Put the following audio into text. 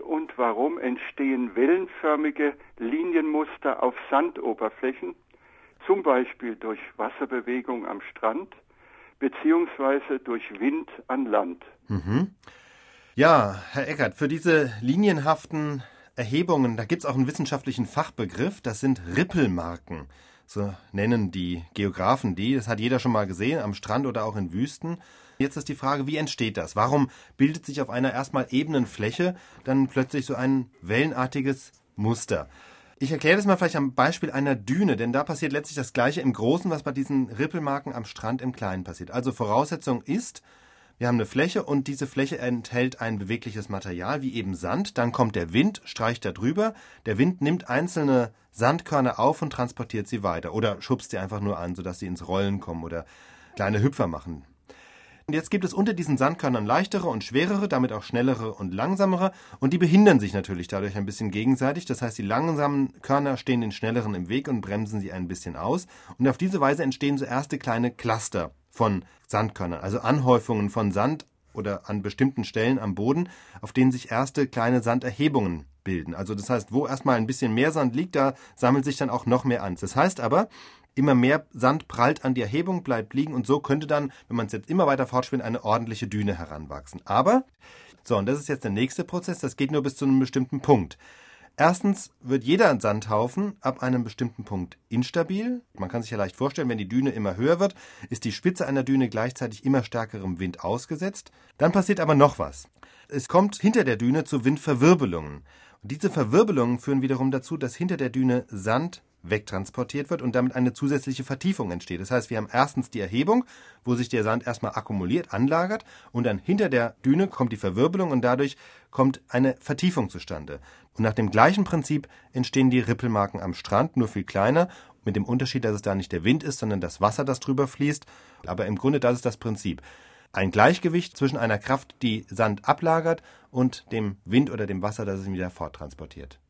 und warum entstehen wellenförmige Linienmuster auf Sandoberflächen, zum Beispiel durch Wasserbewegung am Strand beziehungsweise durch Wind an Land. Mhm. Ja, Herr Eckert, für diese linienhaften Erhebungen, da gibt es auch einen wissenschaftlichen Fachbegriff, das sind Rippelmarken. So nennen die Geografen die. Das hat jeder schon mal gesehen, am Strand oder auch in Wüsten. Jetzt ist die Frage, wie entsteht das? Warum bildet sich auf einer erstmal ebenen Fläche dann plötzlich so ein wellenartiges Muster? Ich erkläre das mal vielleicht am Beispiel einer Düne, denn da passiert letztlich das Gleiche im Großen, was bei diesen Rippelmarken am Strand im Kleinen passiert. Also Voraussetzung ist, wir haben eine Fläche und diese Fläche enthält ein bewegliches Material, wie eben Sand. Dann kommt der Wind, streicht da drüber. Der Wind nimmt einzelne Sandkörner auf und transportiert sie weiter oder schubst sie einfach nur an, sodass sie ins Rollen kommen oder kleine Hüpfer machen. Und jetzt gibt es unter diesen Sandkörnern leichtere und schwerere, damit auch schnellere und langsamere. Und die behindern sich natürlich dadurch ein bisschen gegenseitig. Das heißt, die langsamen Körner stehen den schnelleren im Weg und bremsen sie ein bisschen aus. Und auf diese Weise entstehen so erste kleine Cluster von Sandkörnern, also Anhäufungen von Sand oder an bestimmten Stellen am Boden, auf denen sich erste kleine Sanderhebungen bilden. Also das heißt, wo erstmal ein bisschen mehr Sand liegt, da sammelt sich dann auch noch mehr an. Das heißt aber, Immer mehr Sand prallt an die Erhebung, bleibt liegen und so könnte dann, wenn man es jetzt immer weiter fortspinnt, eine ordentliche Düne heranwachsen. Aber, so, und das ist jetzt der nächste Prozess, das geht nur bis zu einem bestimmten Punkt. Erstens wird jeder Sandhaufen ab einem bestimmten Punkt instabil. Man kann sich ja leicht vorstellen, wenn die Düne immer höher wird, ist die Spitze einer Düne gleichzeitig immer stärkerem Wind ausgesetzt. Dann passiert aber noch was. Es kommt hinter der Düne zu Windverwirbelungen. Und diese Verwirbelungen führen wiederum dazu, dass hinter der Düne Sand wegtransportiert wird und damit eine zusätzliche Vertiefung entsteht. Das heißt, wir haben erstens die Erhebung, wo sich der Sand erstmal akkumuliert, anlagert und dann hinter der Düne kommt die Verwirbelung und dadurch kommt eine Vertiefung zustande. Und nach dem gleichen Prinzip entstehen die Rippelmarken am Strand, nur viel kleiner, mit dem Unterschied, dass es da nicht der Wind ist, sondern das Wasser, das drüber fließt. Aber im Grunde, das ist das Prinzip. Ein Gleichgewicht zwischen einer Kraft, die Sand ablagert und dem Wind oder dem Wasser, das es wieder forttransportiert.